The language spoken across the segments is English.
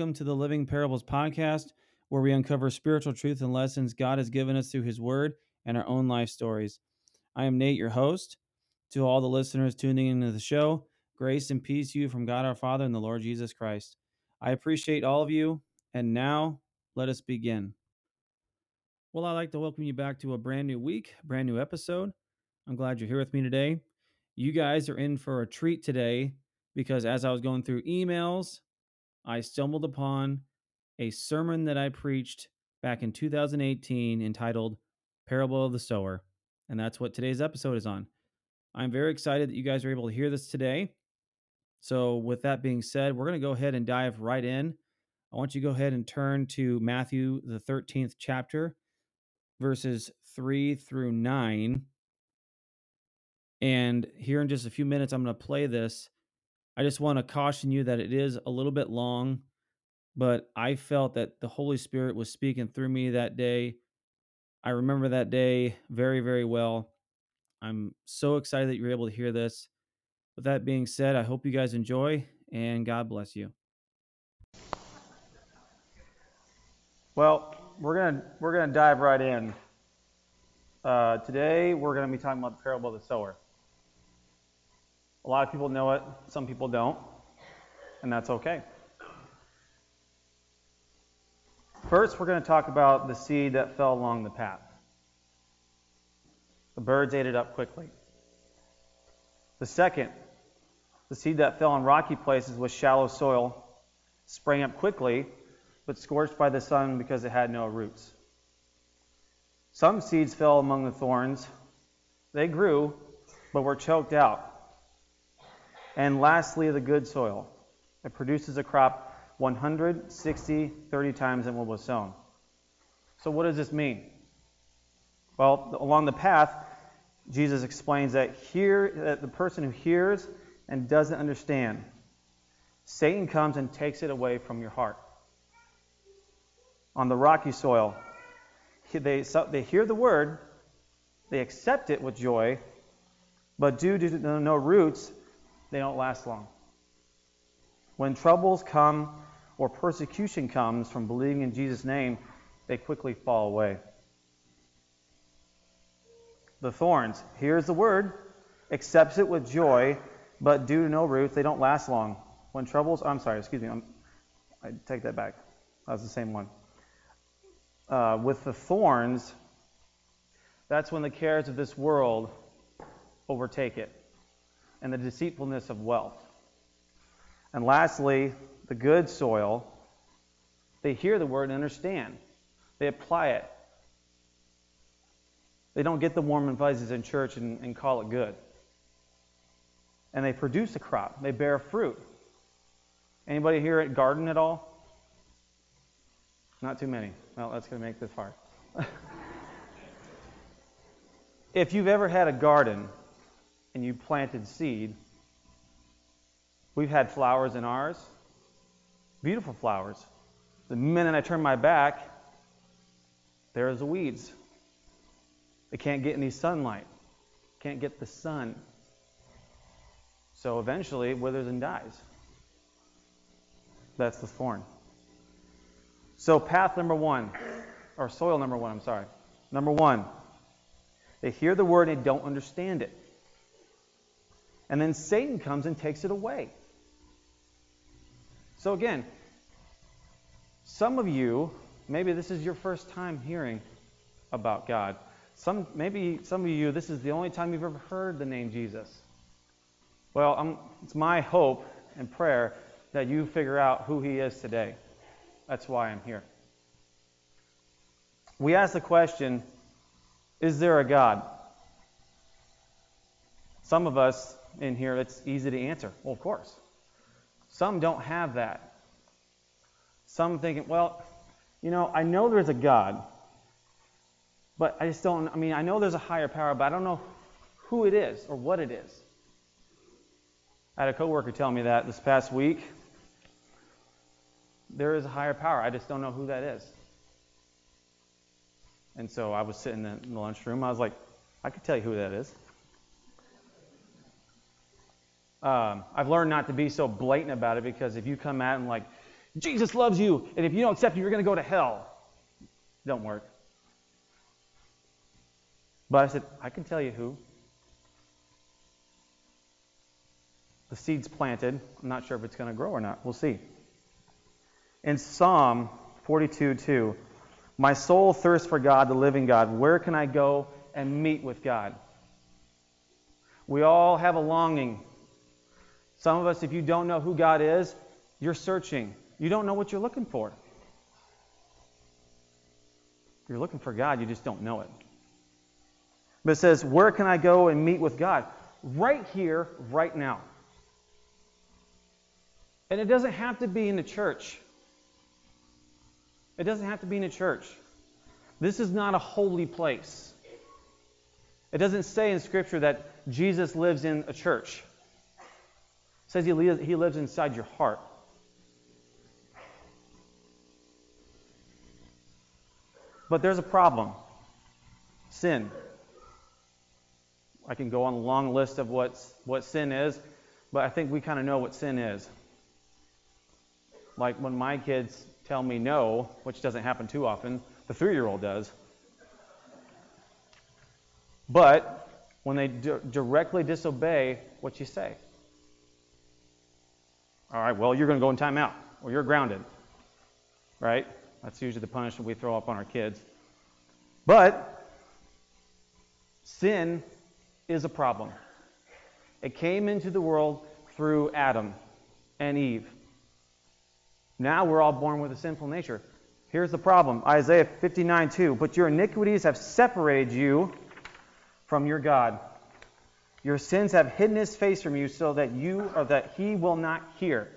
welcome to the Living Parables podcast, where we uncover spiritual truth and lessons God has given us through His Word and our own life stories. I am Nate, your host. To all the listeners tuning into the show, grace and peace to you from God our Father and the Lord Jesus Christ. I appreciate all of you, and now let us begin. Well, I'd like to welcome you back to a brand new week, brand new episode. I'm glad you're here with me today. You guys are in for a treat today because as I was going through emails, I stumbled upon a sermon that I preached back in 2018 entitled Parable of the Sower. And that's what today's episode is on. I'm very excited that you guys are able to hear this today. So, with that being said, we're going to go ahead and dive right in. I want you to go ahead and turn to Matthew, the 13th chapter, verses 3 through 9. And here in just a few minutes, I'm going to play this I just want to caution you that it is a little bit long, but I felt that the Holy Spirit was speaking through me that day. I remember that day very, very well. I'm so excited that you're able to hear this. With that being said, I hope you guys enjoy and God bless you. Well, we're gonna we're gonna dive right in. Uh, today we're gonna be talking about the parable of the sower. A lot of people know it, some people don't, and that's okay. First, we're going to talk about the seed that fell along the path. The birds ate it up quickly. The second, the seed that fell in rocky places with shallow soil sprang up quickly, but scorched by the sun because it had no roots. Some seeds fell among the thorns. They grew, but were choked out and lastly, the good soil. It produces a crop 160, 30 times than what was sown. So, what does this mean? Well, along the path, Jesus explains that here, that the person who hears and doesn't understand, Satan comes and takes it away from your heart. On the rocky soil, they, they hear the word, they accept it with joy, but due to no roots, they don't last long. When troubles come or persecution comes from believing in Jesus' name, they quickly fall away. The thorns, here's the word, accepts it with joy, but due to no roots, they don't last long. When troubles, I'm sorry, excuse me, I'm, I take that back. That was the same one. Uh, with the thorns, that's when the cares of this world overtake it and the deceitfulness of wealth. And lastly, the good soil, they hear the word and understand. They apply it. They don't get the warm and fuzzies in church and, and call it good. And they produce a crop. They bear fruit. Anybody here at garden at all? Not too many. Well, that's going to make this hard. if you've ever had a garden, and you planted seed, we've had flowers in ours, beautiful flowers. The minute I turn my back, there's the weeds. They can't get any sunlight, can't get the sun. So eventually it withers and dies. That's the thorn. So, path number one, or soil number one, I'm sorry. Number one, they hear the word and they don't understand it. And then Satan comes and takes it away. So, again, some of you, maybe this is your first time hearing about God. Some, maybe some of you, this is the only time you've ever heard the name Jesus. Well, I'm, it's my hope and prayer that you figure out who he is today. That's why I'm here. We ask the question Is there a God? Some of us in here, it's easy to answer. Well, of course. Some don't have that. Some thinking, well, you know, I know there's a God, but I just don't, I mean, I know there's a higher power, but I don't know who it is or what it is. I had a coworker tell me that this past week. There is a higher power. I just don't know who that is. And so I was sitting in the lunchroom. I was like, I could tell you who that is. Um, I've learned not to be so blatant about it because if you come at and like, Jesus loves you, and if you don't accept him, you're going to go to hell. Don't work. But I said, I can tell you who. The seed's planted. I'm not sure if it's going to grow or not. We'll see. In Psalm 42 2, my soul thirsts for God, the living God. Where can I go and meet with God? We all have a longing. Some of us, if you don't know who God is, you're searching. You don't know what you're looking for. You're looking for God, you just don't know it. But it says, Where can I go and meet with God? Right here, right now. And it doesn't have to be in the church. It doesn't have to be in a church. This is not a holy place. It doesn't say in Scripture that Jesus lives in a church. Says he lives, he lives inside your heart. But there's a problem sin. I can go on a long list of what's, what sin is, but I think we kind of know what sin is. Like when my kids tell me no, which doesn't happen too often, the three year old does. But when they directly disobey what you say, all right, well, you're going to go in timeout or you're grounded. Right? That's usually the punishment we throw up on our kids. But sin is a problem. It came into the world through Adam and Eve. Now we're all born with a sinful nature. Here's the problem Isaiah 59 2. But your iniquities have separated you from your God. Your sins have hidden his face from you so that you or that he will not hear.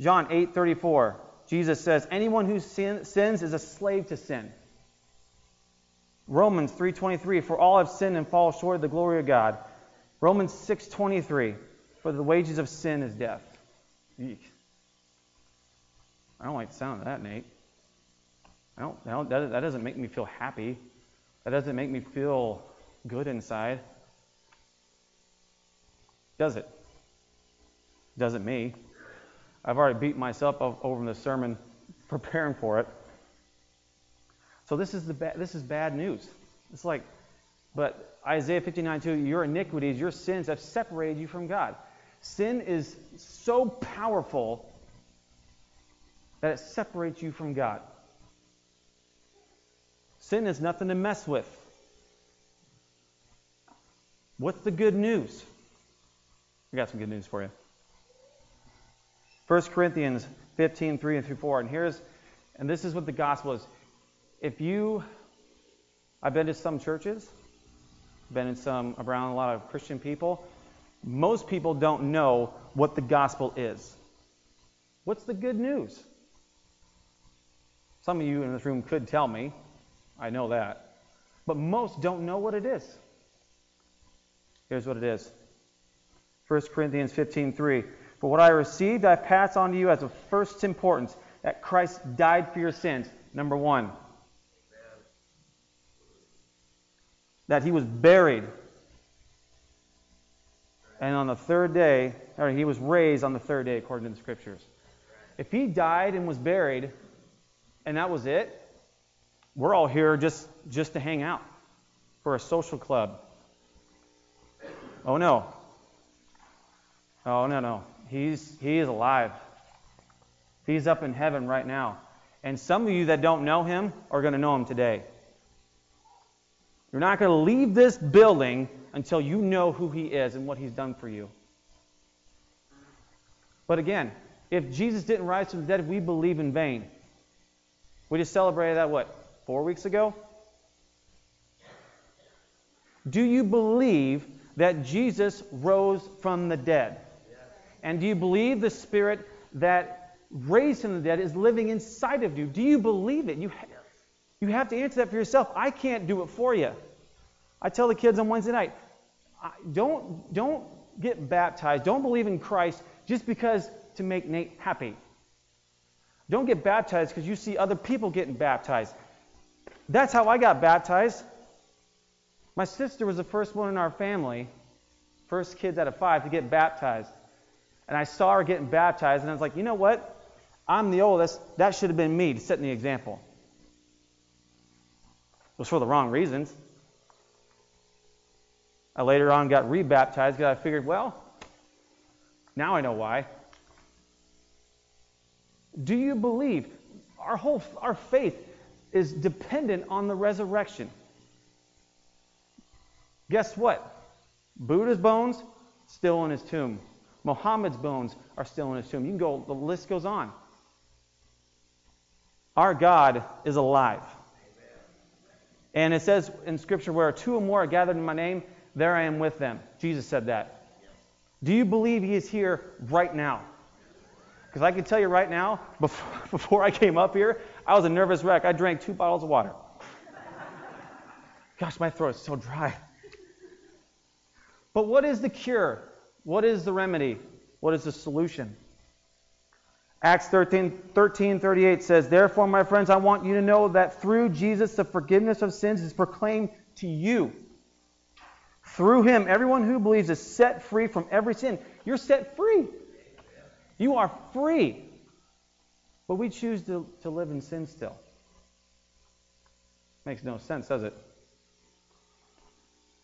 John 8:34. Jesus says, "Anyone who sin, sins is a slave to sin." Romans 3:23, "For all have sinned and fall short of the glory of God." Romans 6:23, "For the wages of sin is death." Eek. I don't like the sound of that, Nate. I don't, I don't, that, that doesn't make me feel happy. That doesn't make me feel good inside. Does it? Doesn't me. I've already beat myself up over the sermon preparing for it. So this is the ba- this is bad news. It's like, but Isaiah 59:2, your iniquities, your sins have separated you from God. Sin is so powerful that it separates you from God. Sin is nothing to mess with. What's the good news? I got some good news for you. 1 Corinthians 15, 3 and through 4. And here's, and this is what the gospel is. If you, I've been to some churches, been in some, around a lot of Christian people. Most people don't know what the gospel is. What's the good news? Some of you in this room could tell me. I know that. But most don't know what it is. Here's what it is 1 Corinthians 15:3. For what I received, I pass on to you as of first importance that Christ died for your sins. Number one, that he was buried. And on the third day, or he was raised on the third day, according to the scriptures. If he died and was buried, and that was it, we're all here just, just to hang out for a social club. Oh no. Oh no, no. He's he is alive. He's up in heaven right now. And some of you that don't know him are going to know him today. You're not going to leave this building until you know who he is and what he's done for you. But again, if Jesus didn't rise from the dead, we believe in vain. We just celebrated that, what, four weeks ago? Do you believe that Jesus rose from the dead? And do you believe the Spirit that raised him from the dead is living inside of you? Do you believe it? You, ha- you have to answer that for yourself. I can't do it for you. I tell the kids on Wednesday night, don't, don't get baptized. Don't believe in Christ just because to make Nate happy. Don't get baptized because you see other people getting baptized. That's how I got baptized. My sister was the first one in our family, first kids out of five, to get baptized. And I saw her getting baptized, and I was like, you know what? I'm the oldest. That should have been me to set the example. It was for the wrong reasons. I later on got rebaptized because I figured, well, now I know why. Do you believe? Our whole our faith is dependent on the resurrection. Guess what? Buddha's bones still in his tomb. Muhammad's bones are still in his tomb. You can go, the list goes on. Our God is alive. And it says in Scripture, where two or more are gathered in my name, there I am with them. Jesus said that. Do you believe he is here right now? Because I can tell you right now, before, before I came up here, I was a nervous wreck. I drank two bottles of water. Gosh, my throat is so dry. But what is the cure? What is the remedy? What is the solution? Acts 13, 13 38 says, Therefore, my friends, I want you to know that through Jesus the forgiveness of sins is proclaimed to you. Through him, everyone who believes is set free from every sin. You're set free. You are free. But we choose to, to live in sin still. Makes no sense, does it?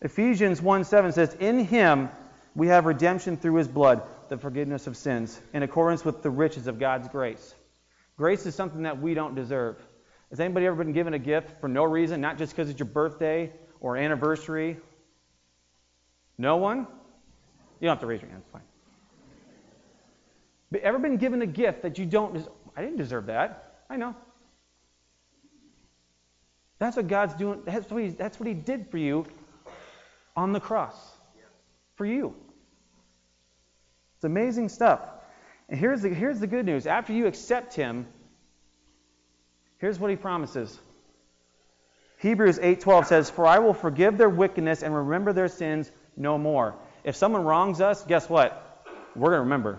Ephesians 1 7 says, In him we have redemption through his blood, the forgiveness of sins, in accordance with the riches of God's grace. Grace is something that we don't deserve. Has anybody ever been given a gift for no reason, not just because it's your birthday or anniversary? No one? You don't have to raise your hand, it's fine. But ever been given a gift that you don't des- I didn't deserve that. I know. That's what God's doing. That's what, he, that's what he did for you on the cross for you. It's amazing stuff. And here's the, here's the good news. After you accept him, here's what he promises. Hebrews 8:12 says, "For I will forgive their wickedness and remember their sins no more." If someone wrongs us, guess what? We're going to remember.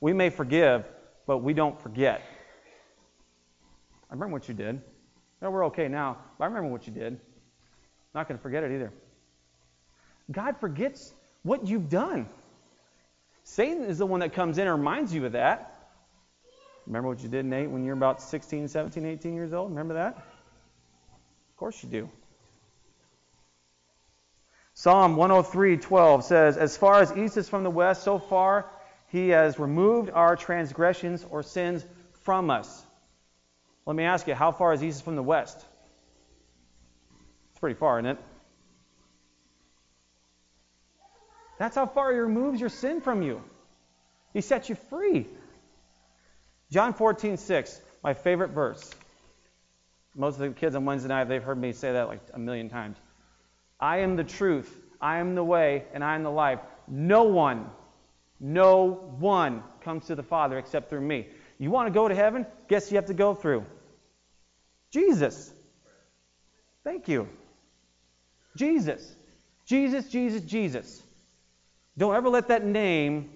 We may forgive, but we don't forget. I remember what you did. No, we're okay now, but I remember what you did. Not going to forget it either. God forgets what you've done. Satan is the one that comes in and reminds you of that. Remember what you did, Nate, when you're about 16, 17, 18 years old? Remember that? Of course you do. Psalm 103:12 says, "As far as east is from the west, so far he has removed our transgressions or sins from us." Let me ask you, how far is east from the west? It's pretty far, isn't it? That's how far he removes your sin from you. He sets you free. John 14, 6, my favorite verse. Most of the kids on Wednesday night, they've heard me say that like a million times. I am the truth, I am the way, and I am the life. No one, no one comes to the Father except through me. You want to go to heaven? Guess you have to go through Jesus. Thank you. Jesus. Jesus, Jesus, Jesus. Don't ever let that name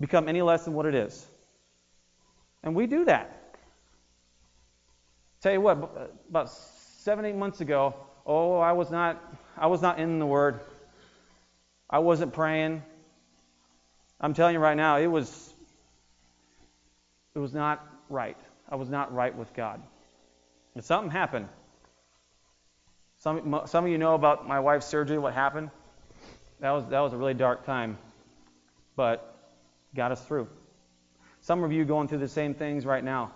become any less than what it is. And we do that. Tell you what, uh, about seven, eight months ago, oh, I was not, I was not in the Word. I wasn't praying. I'm telling you right now, it was, it was not right. I was not right with God. And something happened. Some, some of you know about my wife's surgery, what happened. That was, that was a really dark time, but got us through. Some of you going through the same things right now.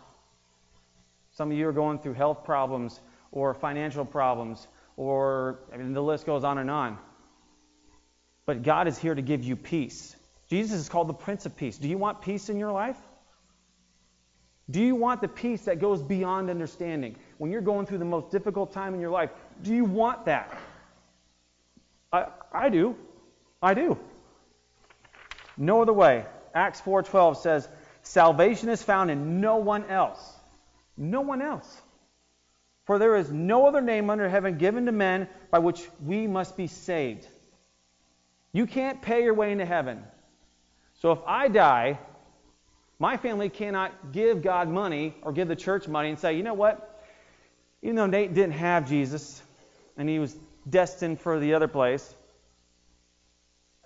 Some of you are going through health problems or financial problems, or I mean, the list goes on and on. But God is here to give you peace. Jesus is called the Prince of Peace. Do you want peace in your life? Do you want the peace that goes beyond understanding? When you're going through the most difficult time in your life, do you want that? I, I do. I do. No other way. Acts 4:12 says, "Salvation is found in no one else. No one else. For there is no other name under heaven given to men by which we must be saved." You can't pay your way into heaven. So if I die, my family cannot give God money or give the church money and say, "You know what? Even though Nate didn't have Jesus and he was destined for the other place,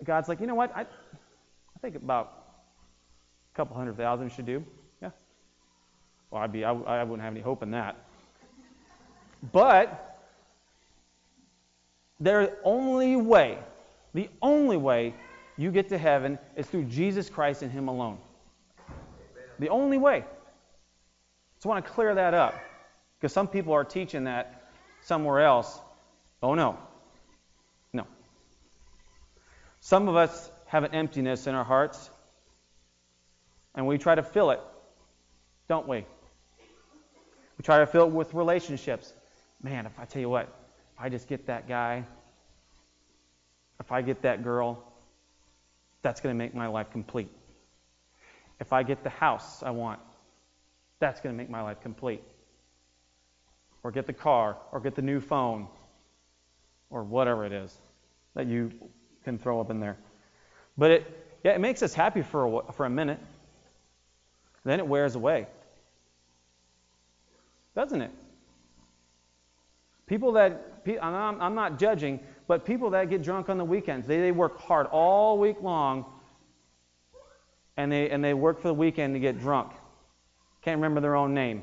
God's like, you know what? I, I think about A couple hundred thousand should do. Yeah. Well, I'd be, I, I wouldn't have any hope in that. But the only way, the only way you get to heaven is through Jesus Christ and Him alone. The only way. So I want to clear that up because some people are teaching that somewhere else. Oh no. No. Some of us have an emptiness in our hearts and we try to fill it, don't we? We try to fill it with relationships. Man, if I tell you what, if I just get that guy, if I get that girl, that's going to make my life complete. If I get the house I want, that's going to make my life complete. Or get the car, or get the new phone, or whatever it is that you can throw up in there. But it, yeah, it makes us happy for a, for a minute. Then it wears away. Doesn't it? People that, I'm not judging, but people that get drunk on the weekends, they, they work hard all week long and they, and they work for the weekend to get drunk. Can't remember their own name.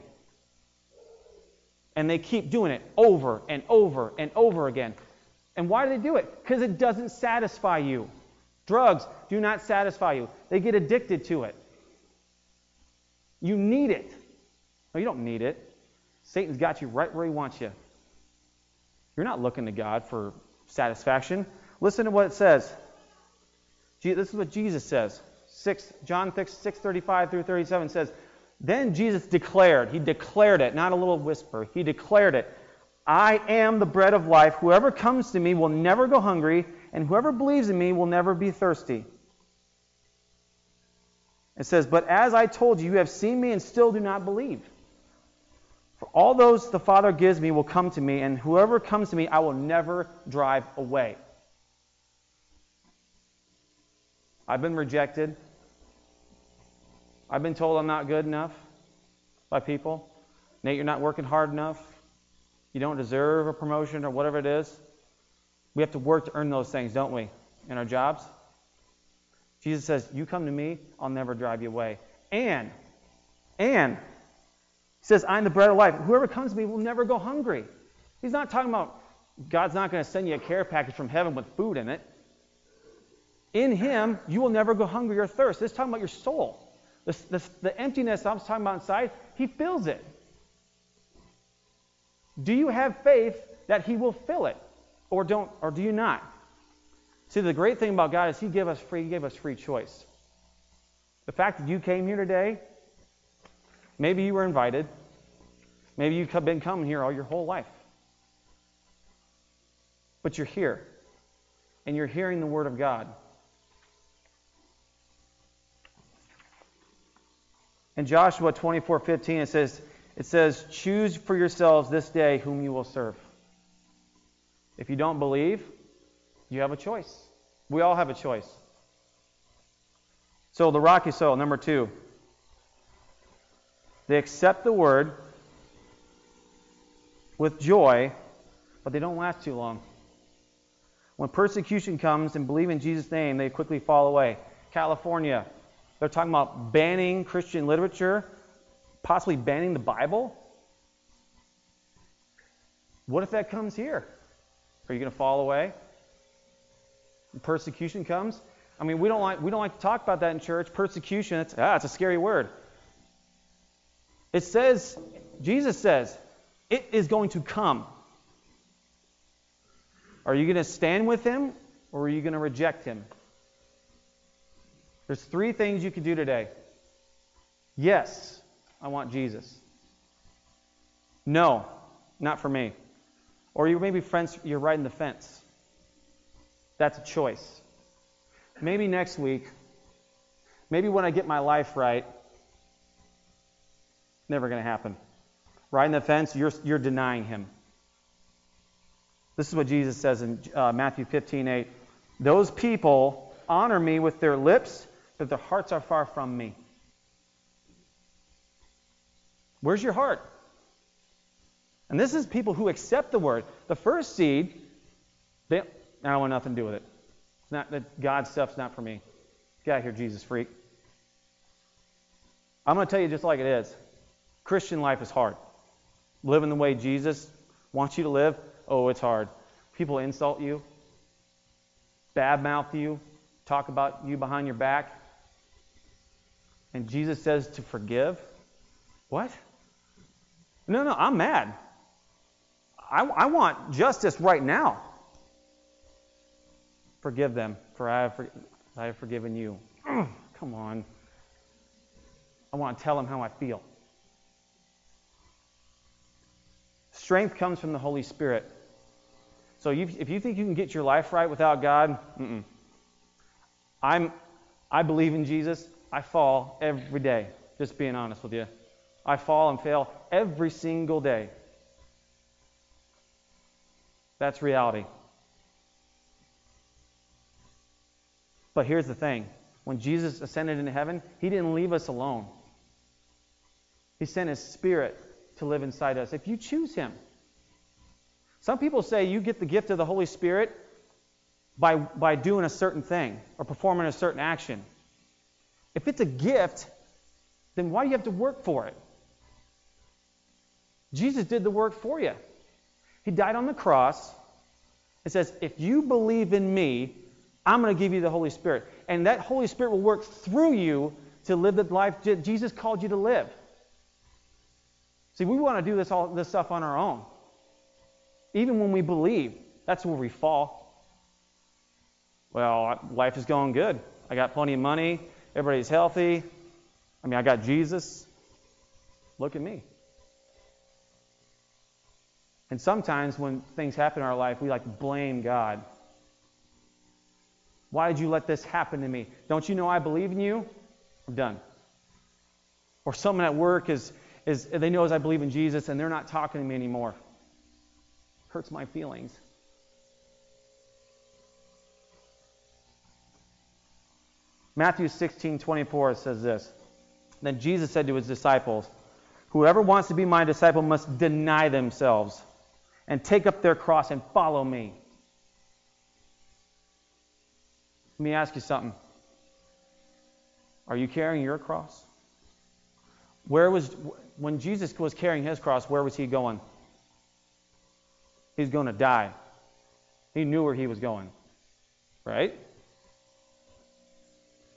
And they keep doing it over and over and over again. And why do they do it? Because it doesn't satisfy you. Drugs do not satisfy you, they get addicted to it. You need it. No, you don't need it. Satan's got you right where he wants you. You're not looking to God for satisfaction. Listen to what it says. This is what Jesus says. 6, John 6, 35 through 37 says, Then Jesus declared, he declared it, not a little whisper, he declared it. I am the bread of life. Whoever comes to me will never go hungry, and whoever believes in me will never be thirsty. It says, But as I told you, you have seen me and still do not believe. For all those the Father gives me will come to me, and whoever comes to me, I will never drive away. I've been rejected. I've been told I'm not good enough by people. Nate, you're not working hard enough. You don't deserve a promotion or whatever it is. We have to work to earn those things, don't we, in our jobs? Jesus says, You come to me, I'll never drive you away. And, and, he says, I'm the bread of life. Whoever comes to me will never go hungry. He's not talking about God's not going to send you a care package from heaven with food in it. In Him, you will never go hungry or thirst. This is talking about your soul. The, the, the emptiness I was talking about inside, He fills it. Do you have faith that He will fill it? Or don't or do you not? See, the great thing about God is He gave us free, He gave us free choice. The fact that you came here today, maybe you were invited, maybe you've been coming here all your whole life. But you're here, and you're hearing the Word of God. In Joshua 24:15 it says it says choose for yourselves this day whom you will serve. If you don't believe, you have a choice. We all have a choice. So the rocky soil, number two. They accept the word with joy, but they don't last too long. When persecution comes and believe in Jesus' name, they quickly fall away. California, they're talking about banning Christian literature, possibly banning the Bible. What if that comes here? Are you going to fall away? Persecution comes? I mean, we don't like we don't like to talk about that in church. Persecution, it's ah, it's a scary word. It says, Jesus says, it is going to come. Are you going to stand with him or are you going to reject him? There's three things you can do today. Yes, I want Jesus. No, not for me. Or you maybe friends, you're riding the fence. That's a choice. Maybe next week. Maybe when I get my life right. Never going to happen. Riding the fence, you're, you're denying him. This is what Jesus says in uh, Matthew 15 8. Those people honor me with their lips, but their hearts are far from me. Where's your heart? And this is people who accept the word. The first seed, they, I don't want nothing to do with it. It's not that God's stuff's not for me. Get out here, Jesus freak. I'm going to tell you just like it is. Christian life is hard. Living the way Jesus wants you to live, oh, it's hard. People insult you, badmouth you, talk about you behind your back. And Jesus says to forgive. What? No, no, I'm mad. I, I want justice right now. Forgive them, for I have, for, I have forgiven you. Come on. I want to tell them how I feel. Strength comes from the Holy Spirit. So if you think you can get your life right without God, mm-mm. I'm, I believe in Jesus. I fall every day, just being honest with you. I fall and fail every single day. That's reality. But here's the thing when Jesus ascended into heaven, he didn't leave us alone. He sent his spirit to live inside us if you choose him. Some people say you get the gift of the Holy Spirit by, by doing a certain thing or performing a certain action. If it's a gift, then why do you have to work for it? Jesus did the work for you. He died on the cross. It says, if you believe in me, I'm going to give you the Holy Spirit. And that Holy Spirit will work through you to live the life Jesus called you to live. See, we want to do this all this stuff on our own. Even when we believe, that's where we fall. Well, life is going good. I got plenty of money. Everybody's healthy. I mean, I got Jesus. Look at me. And sometimes when things happen in our life, we like blame God. Why did you let this happen to me? Don't you know I believe in you? I'm done. Or someone at work is, is they know as I believe in Jesus and they're not talking to me anymore. Hurts my feelings. Matthew 16, 24 says this. Then Jesus said to his disciples, Whoever wants to be my disciple must deny themselves and take up their cross and follow me. Let me ask you something. Are you carrying your cross? Where was when Jesus was carrying his cross, where was he going? He's going to die. He knew where he was going. Right?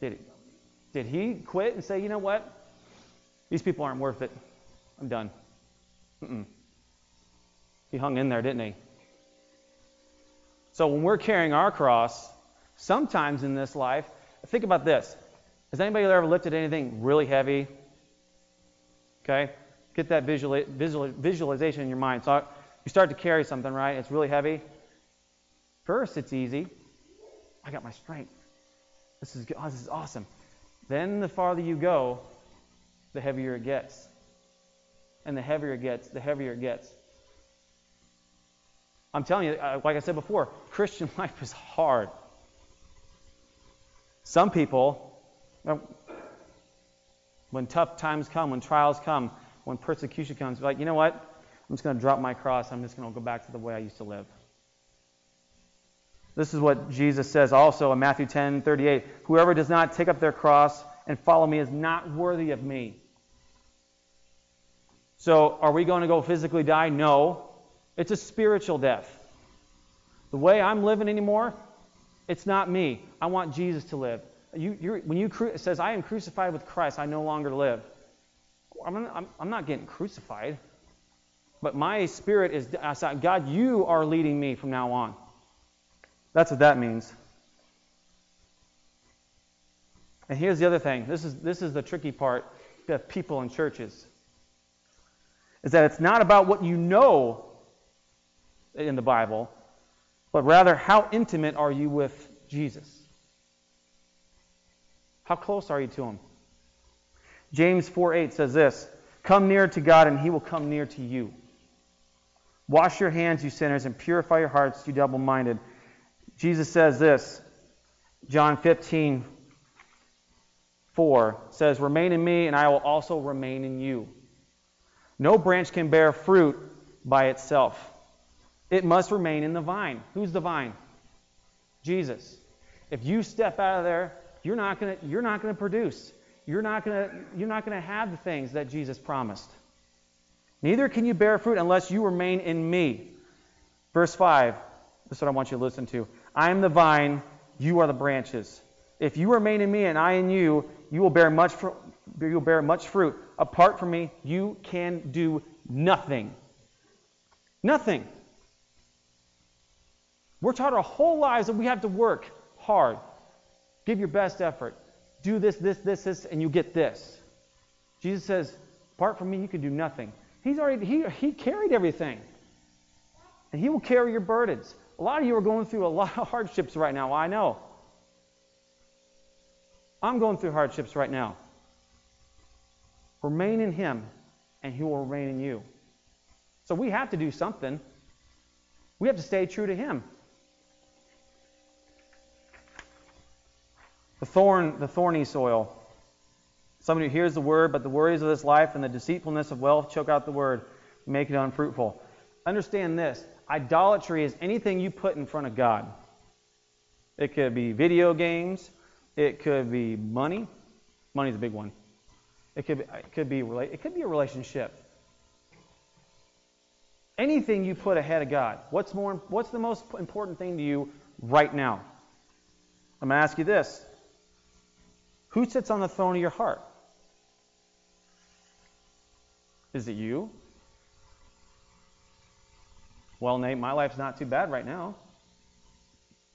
Did he? Did he quit and say, you know what? These people aren't worth it. I'm done. Mm-mm. He hung in there, didn't he? So when we're carrying our cross, sometimes in this life, think about this. Has anybody ever lifted anything really heavy? Okay? Get that visual, visual, visualization in your mind. So you start to carry something, right? It's really heavy. First, it's easy. I got my strength. This is, oh, this is awesome. Then the farther you go, the heavier it gets. And the heavier it gets, the heavier it gets. I'm telling you, uh, like I said before, Christian life is hard. Some people, when tough times come, when trials come, when persecution comes, like, you know what? I'm just going to drop my cross. I'm just going to go back to the way I used to live. This is what Jesus says also in Matthew 10 38. Whoever does not take up their cross and follow me is not worthy of me. So, are we going to go physically die? No. It's a spiritual death. The way I'm living anymore, it's not me. I want Jesus to live. You, when you it says, "I am crucified with Christ, I no longer live," I'm, I'm, I'm not getting crucified, but my spirit is God. You are leading me from now on. That's what that means. And here's the other thing. This is this is the tricky part of people in churches. Is that it's not about what you know in the Bible, but rather how intimate are you with Jesus? How close are you to him? James 4:8 says this, "Come near to God and he will come near to you." Wash your hands, you sinners, and purify your hearts, you double-minded. Jesus says this, John 15, 4 says, Remain in me, and I will also remain in you. No branch can bear fruit by itself. It must remain in the vine. Who's the vine? Jesus. If you step out of there, you're not going to you're not going to produce. you're not going to you're not going to have the things that Jesus promised. Neither can you bear fruit unless you remain in me. Verse 5. This is what I want you to listen to. I am the vine, you are the branches. If you remain in me and I in you, you will bear much fruit. You will bear much fruit. Apart from me, you can do nothing. Nothing. We're taught our whole lives that we have to work hard, give your best effort, do this, this, this, this, and you get this. Jesus says, apart from me, you can do nothing. He's already, he, he carried everything. And he will carry your burdens. A lot of you are going through a lot of hardships right now. I know. I'm going through hardships right now. Remain in him, and he will remain in you. So we have to do something. We have to stay true to him. The thorn, the thorny soil. Somebody who hears the word, but the worries of this life and the deceitfulness of wealth choke out the word, make it unfruitful. Understand this idolatry is anything you put in front of God. It could be video games, it could be money. Money's a big one. It could be, it could be, it could be a relationship. Anything you put ahead of God. What's, more, what's the most important thing to you right now? I'm going to ask you this who sits on the throne of your heart? Is it you? Well, Nate, my life's not too bad right now.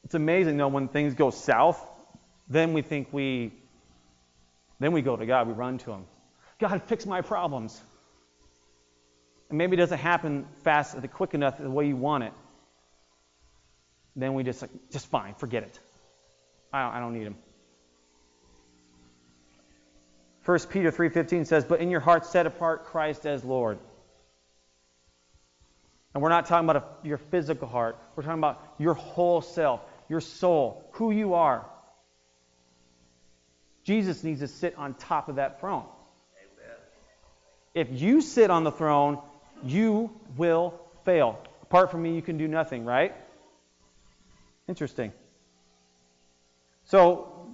It's amazing though when things go south, then we think we then we go to God, we run to him. God, fix my problems. And maybe it doesn't happen fast, quick enough the way you want it. Then we just like, just fine, forget it. I don't, I don't need him. 1 Peter 3:15 says, "But in your heart set apart Christ as Lord." And we're not talking about a, your physical heart. We're talking about your whole self, your soul, who you are. Jesus needs to sit on top of that throne. Amen. If you sit on the throne, you will fail. Apart from me, you can do nothing, right? Interesting. So,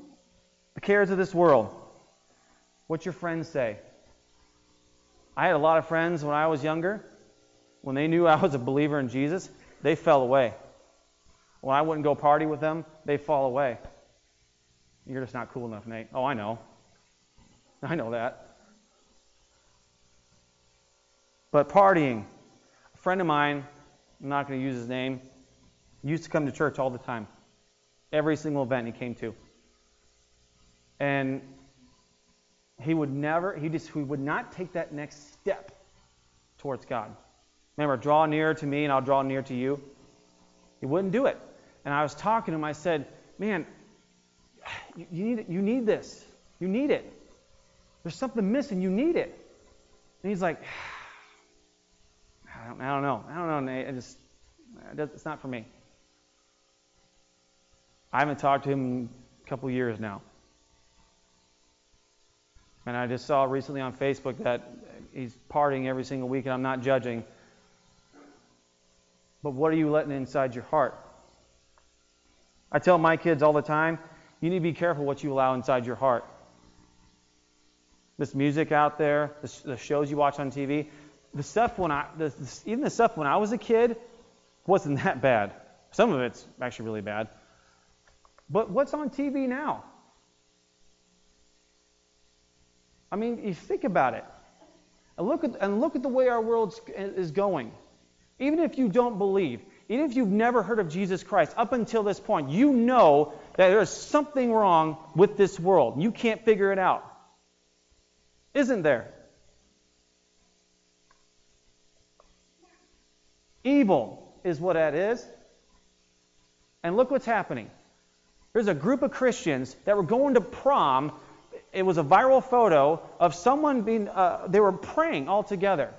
the cares of this world. What's your friends say? I had a lot of friends when I was younger. When they knew I was a believer in Jesus, they fell away. When I wouldn't go party with them, they fall away. You're just not cool enough, Nate. Oh, I know. I know that. But partying, a friend of mine, I'm not going to use his name, used to come to church all the time. Every single event he came to. And he would never, he just he would not take that next step towards God. Remember, draw near to me and I'll draw near to you. He wouldn't do it. And I was talking to him, I said, Man, you, need, you need this. You need it. There's something missing. You need it. And he's like, I don't, I don't know. I don't know, Nate. I just, it's not for me. I haven't talked to him in a couple years now. And I just saw recently on Facebook that he's partying every single week, and I'm not judging. But what are you letting inside your heart? I tell my kids all the time you need to be careful what you allow inside your heart. This music out there, the shows you watch on TV, the stuff when I, the, even the stuff when I was a kid wasn't that bad. Some of it's actually really bad. But what's on TV now? I mean, you think about it. And look at, and look at the way our world is going. Even if you don't believe, even if you've never heard of Jesus Christ, up until this point, you know that there's something wrong with this world. You can't figure it out. Isn't there? Evil is what that is. And look what's happening. There's a group of Christians that were going to prom it was a viral photo of someone being, uh, they were praying all together.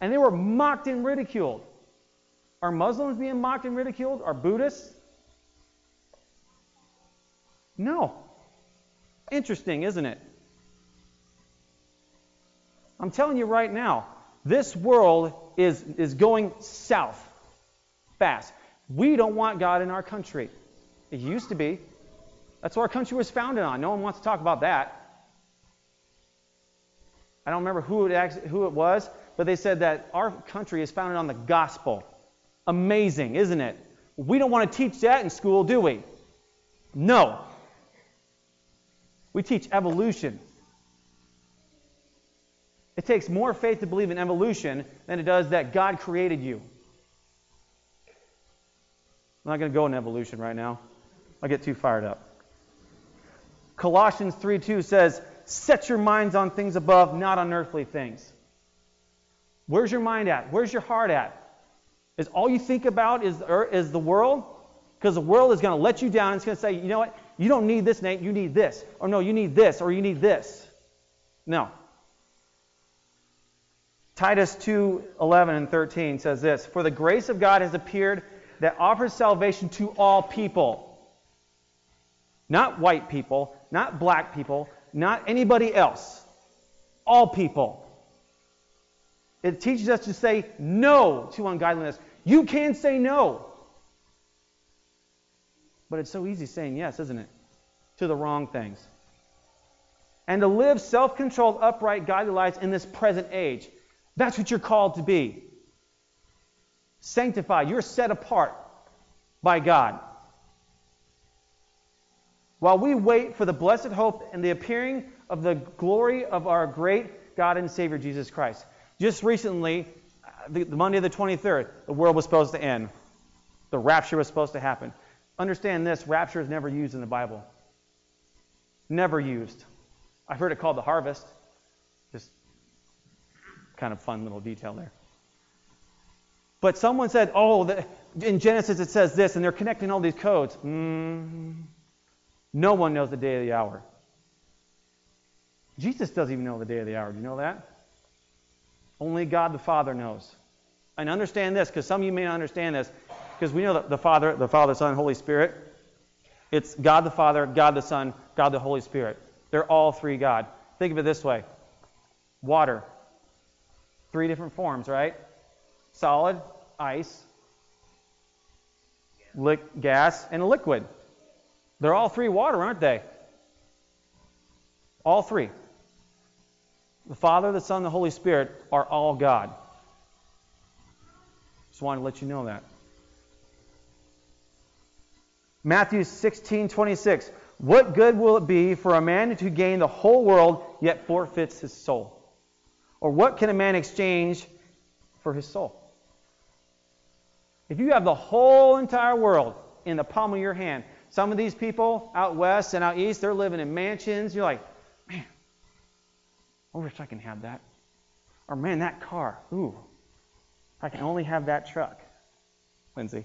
And they were mocked and ridiculed. Are Muslims being mocked and ridiculed? Are Buddhists? No. Interesting, isn't it? I'm telling you right now, this world is, is going south fast. We don't want God in our country. It used to be. That's what our country was founded on. No one wants to talk about that. I don't remember who it, who it was, but they said that our country is founded on the gospel. Amazing, isn't it? We don't want to teach that in school, do we? No. We teach evolution. It takes more faith to believe in evolution than it does that God created you. I'm not going to go in evolution right now. I'll get too fired up. Colossians 3:2 says, Set your minds on things above, not on earthly things. Where's your mind at? Where's your heart at? Is all you think about is, is the world? Because the world is going to let you down. It's going to say, you know what? You don't need this, Nate. You need this. Or no, you need this, or you need this. No. Titus 2:11 and 13 says this For the grace of God has appeared that offers salvation to all people. Not white people, not black people, not anybody else. All people. It teaches us to say no to ungodliness. You can say no. But it's so easy saying yes, isn't it? To the wrong things. And to live self controlled, upright, godly lives in this present age. That's what you're called to be. Sanctified. You're set apart by God. While we wait for the blessed hope and the appearing of the glory of our great God and Savior Jesus Christ. Just recently, the, the Monday the 23rd, the world was supposed to end. The rapture was supposed to happen. Understand this rapture is never used in the Bible. Never used. I've heard it called the harvest. Just kind of fun little detail there. But someone said, oh, the, in Genesis it says this, and they're connecting all these codes. Mm, no one knows the day of the hour. Jesus doesn't even know the day of the hour. Do you know that? Only God the Father knows. And understand this, because some of you may not understand this, because we know that the Father, the Father, Son, Holy Spirit, it's God the Father, God the Son, God the Holy Spirit. They're all three God. Think of it this way water, three different forms, right? Solid, ice, li- gas, and a liquid. They're all three water, aren't they? All three. The Father, the Son, the Holy Spirit are all God. Just wanted to let you know that. Matthew 16, 26. What good will it be for a man to gain the whole world yet forfeits his soul? Or what can a man exchange for his soul? If you have the whole entire world in the palm of your hand, some of these people out west and out east, they're living in mansions. You're like, man, I wish I can have that. Or man, that car. Ooh, I can only have that truck. Lindsay.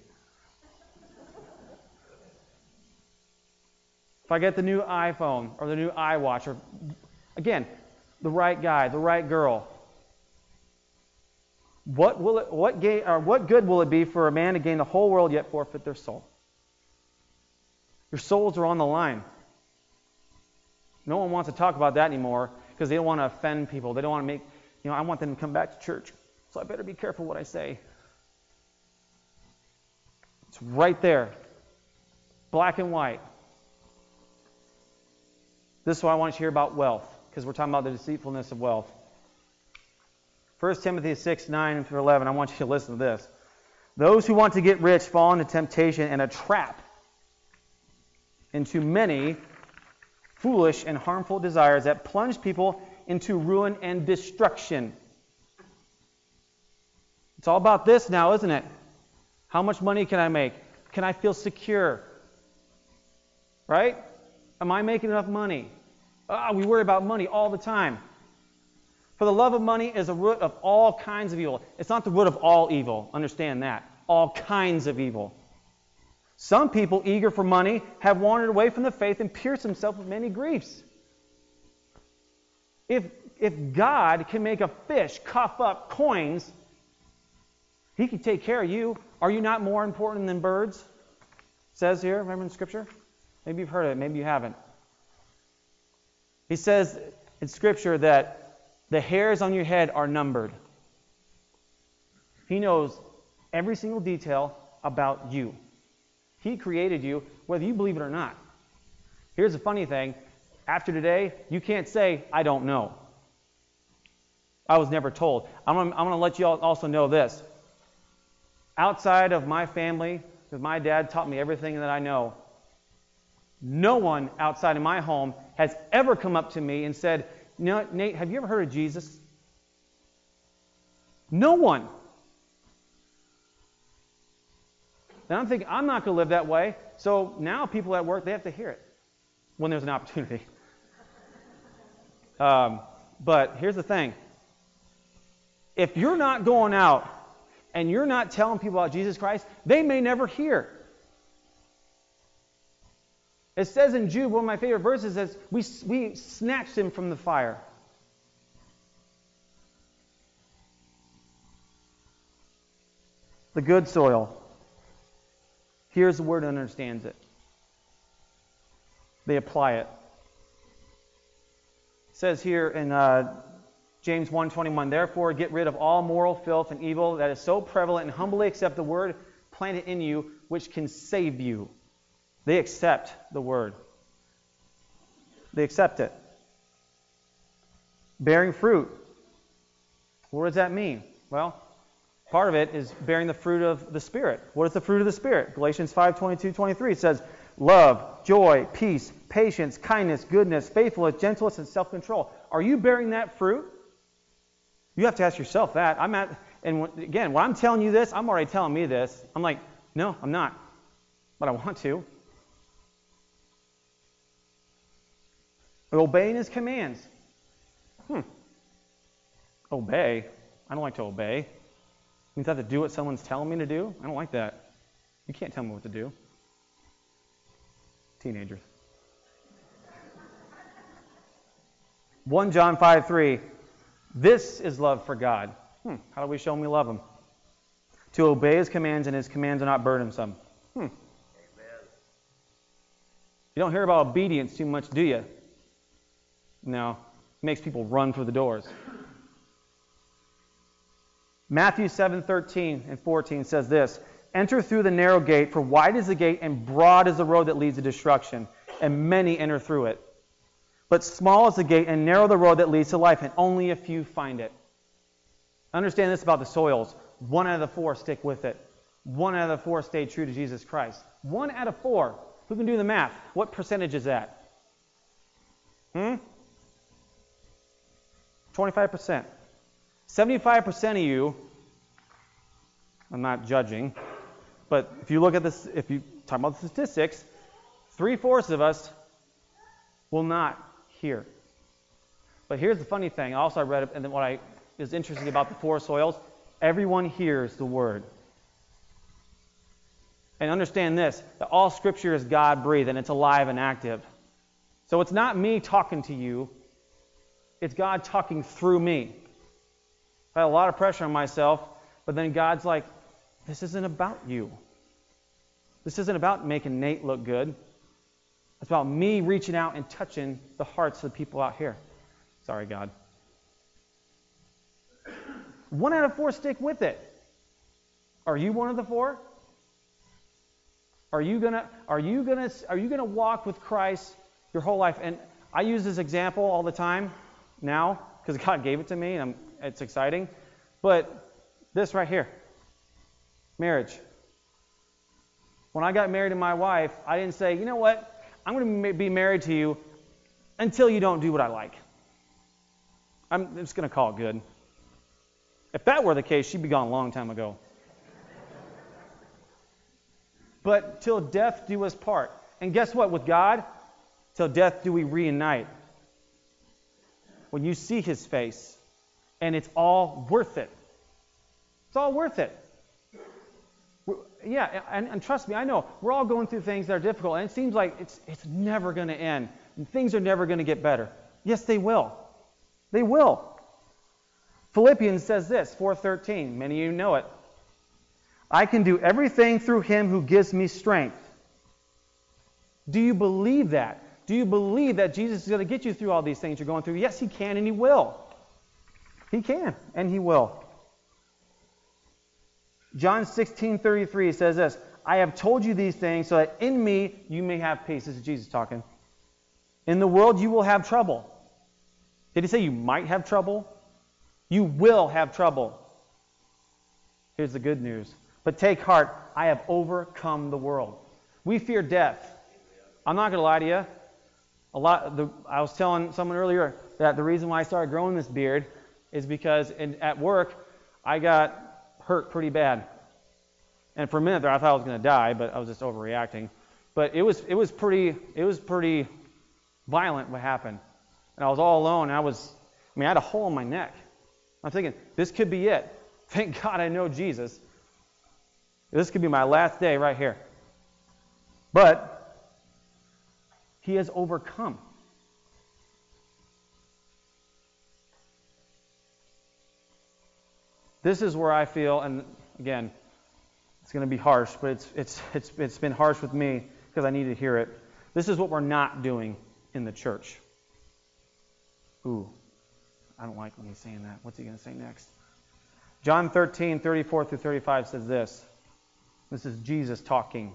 If I get the new iPhone or the new iWatch, or again, the right guy, the right girl, what will it, what, gain, or what good will it be for a man to gain the whole world yet forfeit their soul? Your souls are on the line. No one wants to talk about that anymore because they don't want to offend people. They don't want to make, you know, I want them to come back to church. So I better be careful what I say. It's right there, black and white. This is why I want you to hear about wealth, because we're talking about the deceitfulness of wealth. 1 Timothy 6, 9 through 11, I want you to listen to this. Those who want to get rich fall into temptation and a trap into many foolish and harmful desires that plunge people into ruin and destruction. It's all about this now, isn't it? How much money can I make? Can I feel secure? Right? Am I making enough money? Ah, we worry about money all the time. For the love of money is a root of all kinds of evil. It's not the root of all evil. Understand that. All kinds of evil. Some people, eager for money, have wandered away from the faith and pierced themselves with many griefs. If, if God can make a fish cough up coins, he can take care of you. Are you not more important than birds? It says here, remember in Scripture? Maybe you've heard it, maybe you haven't. He says in Scripture that the hairs on your head are numbered. He knows every single detail about you. He created you, whether you believe it or not. Here's the funny thing after today, you can't say, I don't know. I was never told. I'm going to let you all also know this. Outside of my family, because my dad taught me everything that I know, no one outside of my home has ever come up to me and said, Nate, have you ever heard of Jesus? No one. And I'm thinking, I'm not going to live that way. So now people at work, they have to hear it when there's an opportunity. um, but here's the thing if you're not going out and you're not telling people about Jesus Christ, they may never hear. It says in Jude, one of my favorite verses, says, we, we snatched him from the fire. The good soil hears the word and understands it. They apply it. It says here in uh, James 1:21, therefore get rid of all moral filth and evil that is so prevalent and humbly accept the word planted in you which can save you. They accept the word. They accept it. Bearing fruit. What does that mean? Well, part of it is bearing the fruit of the Spirit. What is the fruit of the Spirit? Galatians 5 22, 23 says, Love, joy, peace, patience, kindness, goodness, faithfulness, gentleness, and self control. Are you bearing that fruit? You have to ask yourself that. I'm at, and again, when I'm telling you this, I'm already telling me this. I'm like, no, I'm not. But I want to. Obeying his commands. Hmm. Obey. I don't like to obey means I have to do what someone's telling me to do. I don't like that. You can't tell me what to do. Teenagers. 1 John 5 3. This is love for God. Hmm. How do we show him we love him? To obey his commands, and his commands are not burdensome. Hmm. Amen. You don't hear about obedience too much, do you? No. It makes people run for the doors. Matthew 7:13 and 14 says this, "Enter through the narrow gate, for wide is the gate and broad is the road that leads to destruction, and many enter through it. But small is the gate and narrow the road that leads to life, and only a few find it." Understand this about the soils. One out of the four stick with it. One out of the four stay true to Jesus Christ. One out of four. Who can do the math? What percentage is that? Hmm? 25%. 75% of you, I'm not judging, but if you look at this, if you talk about the statistics, three fourths of us will not hear. But here's the funny thing. Also, I read, and then what I is interesting about the four soils, everyone hears the word. And understand this that all scripture is God breathed and it's alive and active. So it's not me talking to you, it's God talking through me. I had a lot of pressure on myself, but then God's like, this isn't about you. This isn't about making Nate look good. It's about me reaching out and touching the hearts of the people out here. Sorry, God. One out of four stick with it. Are you one of the four? Are you gonna are you gonna are you gonna walk with Christ your whole life? And I use this example all the time now because God gave it to me, and I'm it's exciting. But this right here marriage. When I got married to my wife, I didn't say, you know what, I'm going to be married to you until you don't do what I like. I'm just going to call it good. If that were the case, she'd be gone a long time ago. but till death do us part. And guess what? With God, till death do we reunite. When you see his face, and it's all worth it. It's all worth it. Yeah, and, and, trust me, I know we're all going through things that are difficult, and it seems like it's, it's never going to end, and things are never going to get better. Yes, they will. They will. Philippians says this, 4:13. Many of you know it. I can do everything through him who gives me strength. Do you believe that? Do you believe that Jesus is going to get you through all these things you're going through? Yes, he can and he will. He can, and he will. John 16, 33 says this I have told you these things so that in me you may have peace. This is Jesus talking. In the world you will have trouble. Did he say you might have trouble? You will have trouble. Here's the good news. But take heart, I have overcome the world. We fear death. I'm not going to lie to you. A lot. The, I was telling someone earlier that the reason why I started growing this beard is because in, at work I got hurt pretty bad. And for a minute there, I thought I was going to die, but I was just overreacting. But it was it was pretty it was pretty violent what happened. And I was all alone. And I was I mean I had a hole in my neck. I'm thinking this could be it. Thank God I know Jesus. This could be my last day right here. But he has overcome. This is where I feel, and again, it's going to be harsh, but it's, it's, it's, it's been harsh with me because I need to hear it. This is what we're not doing in the church. Ooh, I don't like when he's saying that. What's he going to say next? John 13, 34 through 35 says this. This is Jesus talking.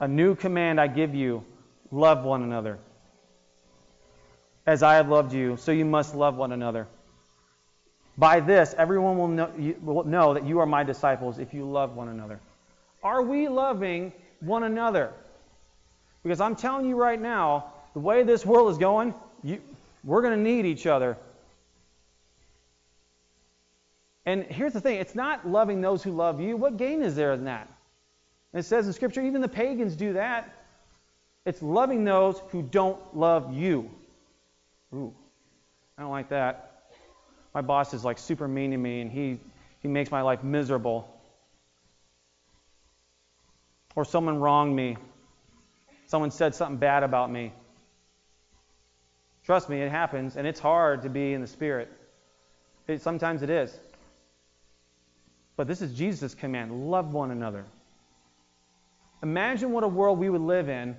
A new command I give you love one another. As I have loved you, so you must love one another. By this, everyone will know, will know that you are my disciples if you love one another. Are we loving one another? Because I'm telling you right now, the way this world is going, you, we're going to need each other. And here's the thing it's not loving those who love you. What gain is there in that? And it says in Scripture, even the pagans do that. It's loving those who don't love you. Ooh, I don't like that my boss is like super mean to me and he, he makes my life miserable. Or someone wronged me. Someone said something bad about me. Trust me, it happens, and it's hard to be in the Spirit. It, sometimes it is. But this is Jesus' command love one another. Imagine what a world we would live in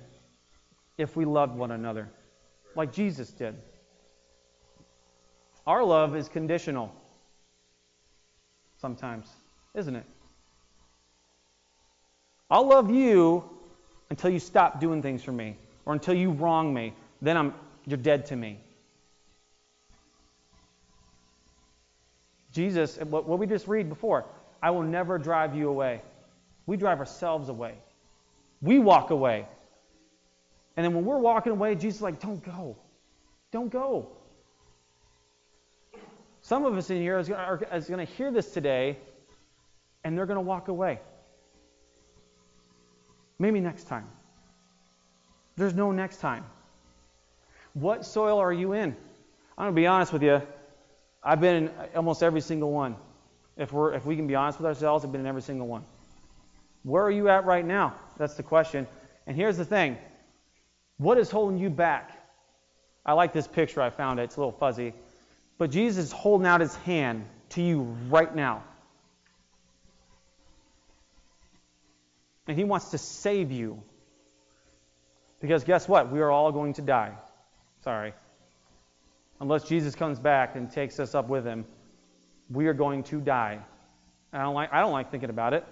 if we loved one another, like Jesus did. Our love is conditional sometimes, isn't it? I'll love you until you stop doing things for me or until you wrong me. Then I'm you're dead to me. Jesus, what, what we just read before, I will never drive you away. We drive ourselves away. We walk away. And then when we're walking away, Jesus is like, don't go. Don't go. Some of us in here are, going to hear this today and they're going to walk away. Maybe next time. There's no next time. What soil are you in? I'm going to be honest with you. I've been in almost every single one. If, we're, if we can be honest with ourselves, I've been in every single one. Where are you at right now? That's the question. And here's the thing what is holding you back? I like this picture. I found it. It's a little fuzzy. But Jesus is holding out his hand to you right now. And he wants to save you. Because guess what? We are all going to die. Sorry. Unless Jesus comes back and takes us up with him, we are going to die. I don't like, I don't like thinking about it.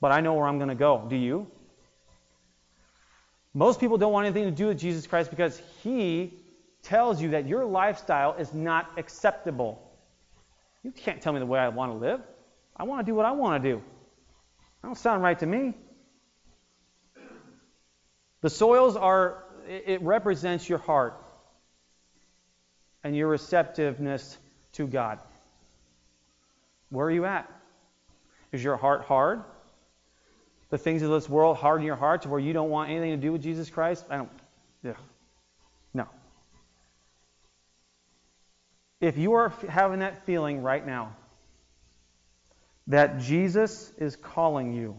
But I know where I'm going to go. Do you? Most people don't want anything to do with Jesus Christ because he tells you that your lifestyle is not acceptable. You can't tell me the way I want to live. I want to do what I want to do. That don't sound right to me. The soils are, it represents your heart and your receptiveness to God. Where are you at? Is your heart hard? The things of this world harden your heart to where you don't want anything to do with Jesus Christ? I don't. Yeah. If you are having that feeling right now that Jesus is calling you,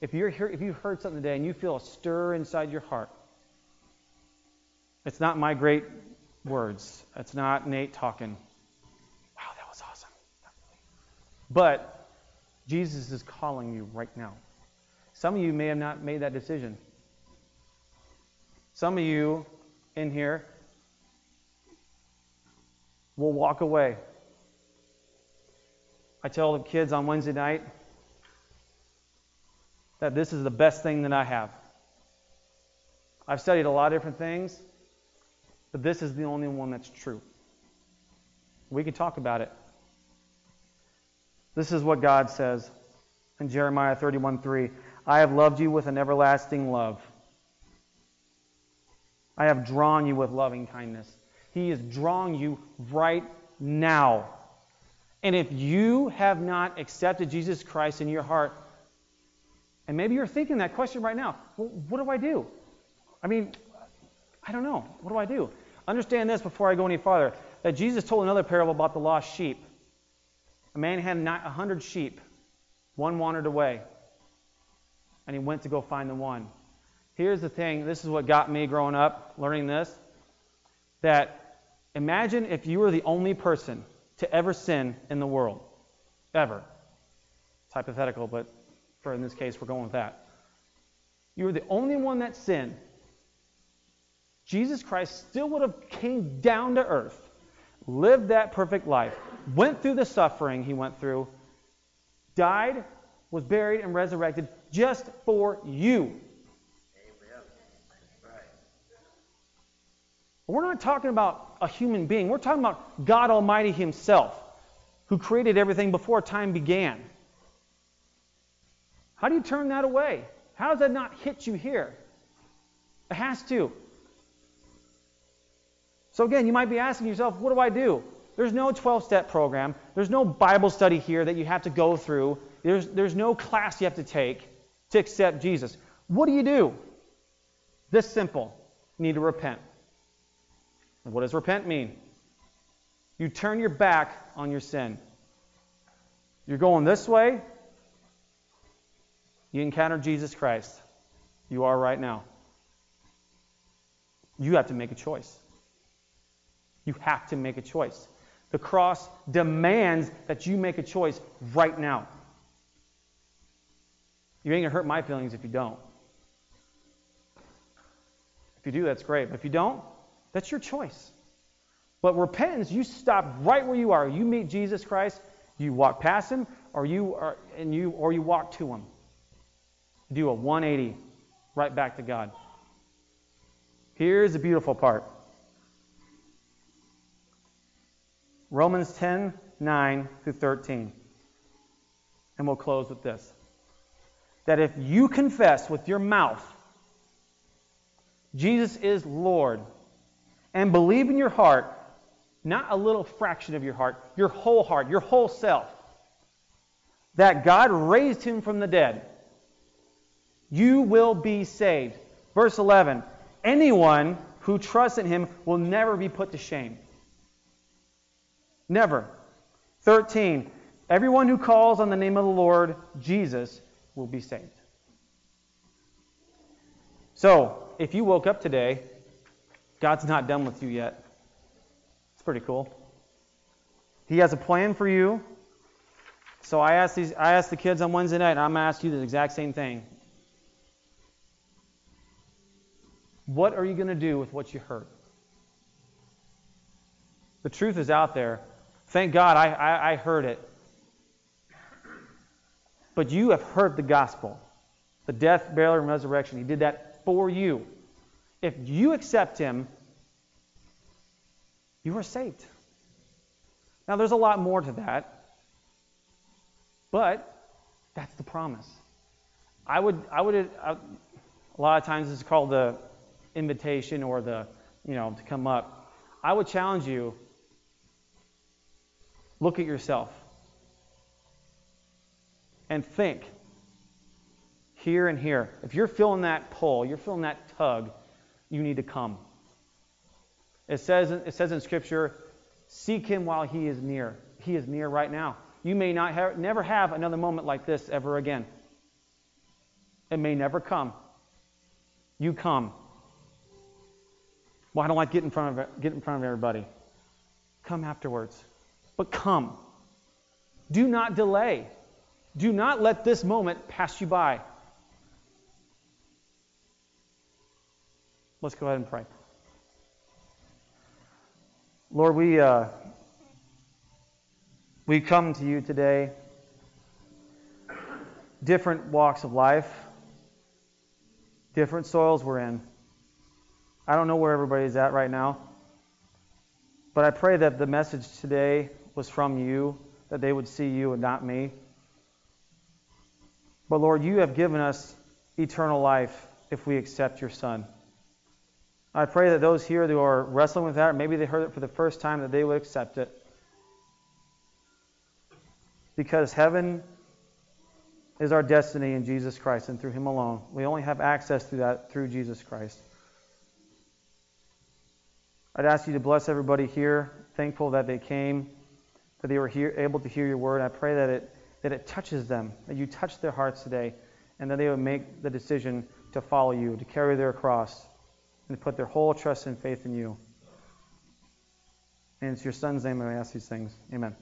if you're here, if you've heard something today and you feel a stir inside your heart, it's not my great words. It's not Nate talking. Wow, that was awesome. But Jesus is calling you right now. Some of you may have not made that decision. Some of you in here will walk away. I tell the kids on Wednesday night that this is the best thing that I have. I've studied a lot of different things, but this is the only one that's true. We can talk about it. This is what God says in Jeremiah 31:3. I have loved you with an everlasting love. I have drawn you with loving kindness. He is drawing you right now. And if you have not accepted Jesus Christ in your heart, and maybe you're thinking that question right now, well, what do I do? I mean, I don't know. What do I do? Understand this before I go any farther that Jesus told another parable about the lost sheep. A man had a hundred sheep, one wandered away, and he went to go find the one. Here's the thing this is what got me growing up, learning this that imagine if you were the only person to ever sin in the world. Ever. It's hypothetical, but for in this case, we're going with that. You were the only one that sinned. Jesus Christ still would have came down to earth, lived that perfect life, went through the suffering he went through, died, was buried, and resurrected just for you. We're not talking about a human being. We're talking about God Almighty Himself, who created everything before time began. How do you turn that away? How does that not hit you here? It has to. So, again, you might be asking yourself, what do I do? There's no 12 step program. There's no Bible study here that you have to go through. There's, there's no class you have to take to accept Jesus. What do you do? This simple. You need to repent. What does repent mean? You turn your back on your sin. You're going this way, you encounter Jesus Christ. You are right now. You have to make a choice. You have to make a choice. The cross demands that you make a choice right now. You ain't going to hurt my feelings if you don't. If you do, that's great. But if you don't, that's your choice. But repentance, you stop right where you are. You meet Jesus Christ, you walk past him, or you are, and you or you walk to him. Do a 180 right back to God. Here's the beautiful part. Romans 10, 9 through 13. And we'll close with this. That if you confess with your mouth Jesus is Lord and believe in your heart, not a little fraction of your heart, your whole heart, your whole self, that God raised him from the dead, you will be saved. Verse 11 Anyone who trusts in him will never be put to shame. Never. 13 Everyone who calls on the name of the Lord Jesus will be saved. So, if you woke up today God's not done with you yet. It's pretty cool. He has a plan for you. So I asked these I asked the kids on Wednesday night, and I'm gonna ask you the exact same thing. What are you going to do with what you heard? The truth is out there. Thank God I, I, I heard it. But you have heard the gospel the death, burial, and resurrection. He did that for you. If you accept Him, you are saved. Now, there's a lot more to that, but that's the promise. I would, I would, I, a lot of times it's called the invitation or the, you know, to come up. I would challenge you look at yourself and think here and here. If you're feeling that pull, you're feeling that tug, you need to come. It says, it says in Scripture, seek him while he is near. He is near right now. You may not have, never have another moment like this ever again. It may never come. You come. Well, I don't like get in front of get in front of everybody. Come afterwards. But come. Do not delay. Do not let this moment pass you by. Let's go ahead and pray. Lord, we, uh, we come to you today, different walks of life, different soils we're in. I don't know where everybody's at right now, But I pray that the message today was from you, that they would see you and not me. But Lord, you have given us eternal life if we accept your Son. I pray that those here who are wrestling with that, maybe they heard it for the first time, that they would accept it. Because heaven is our destiny in Jesus Christ and through Him alone. We only have access to that through Jesus Christ. I'd ask you to bless everybody here, thankful that they came, that they were here, able to hear your word. I pray that it, that it touches them, that you touch their hearts today, and that they would make the decision to follow you, to carry their cross, and put their whole trust and faith in you. And it's your Son's name that I ask these things. Amen.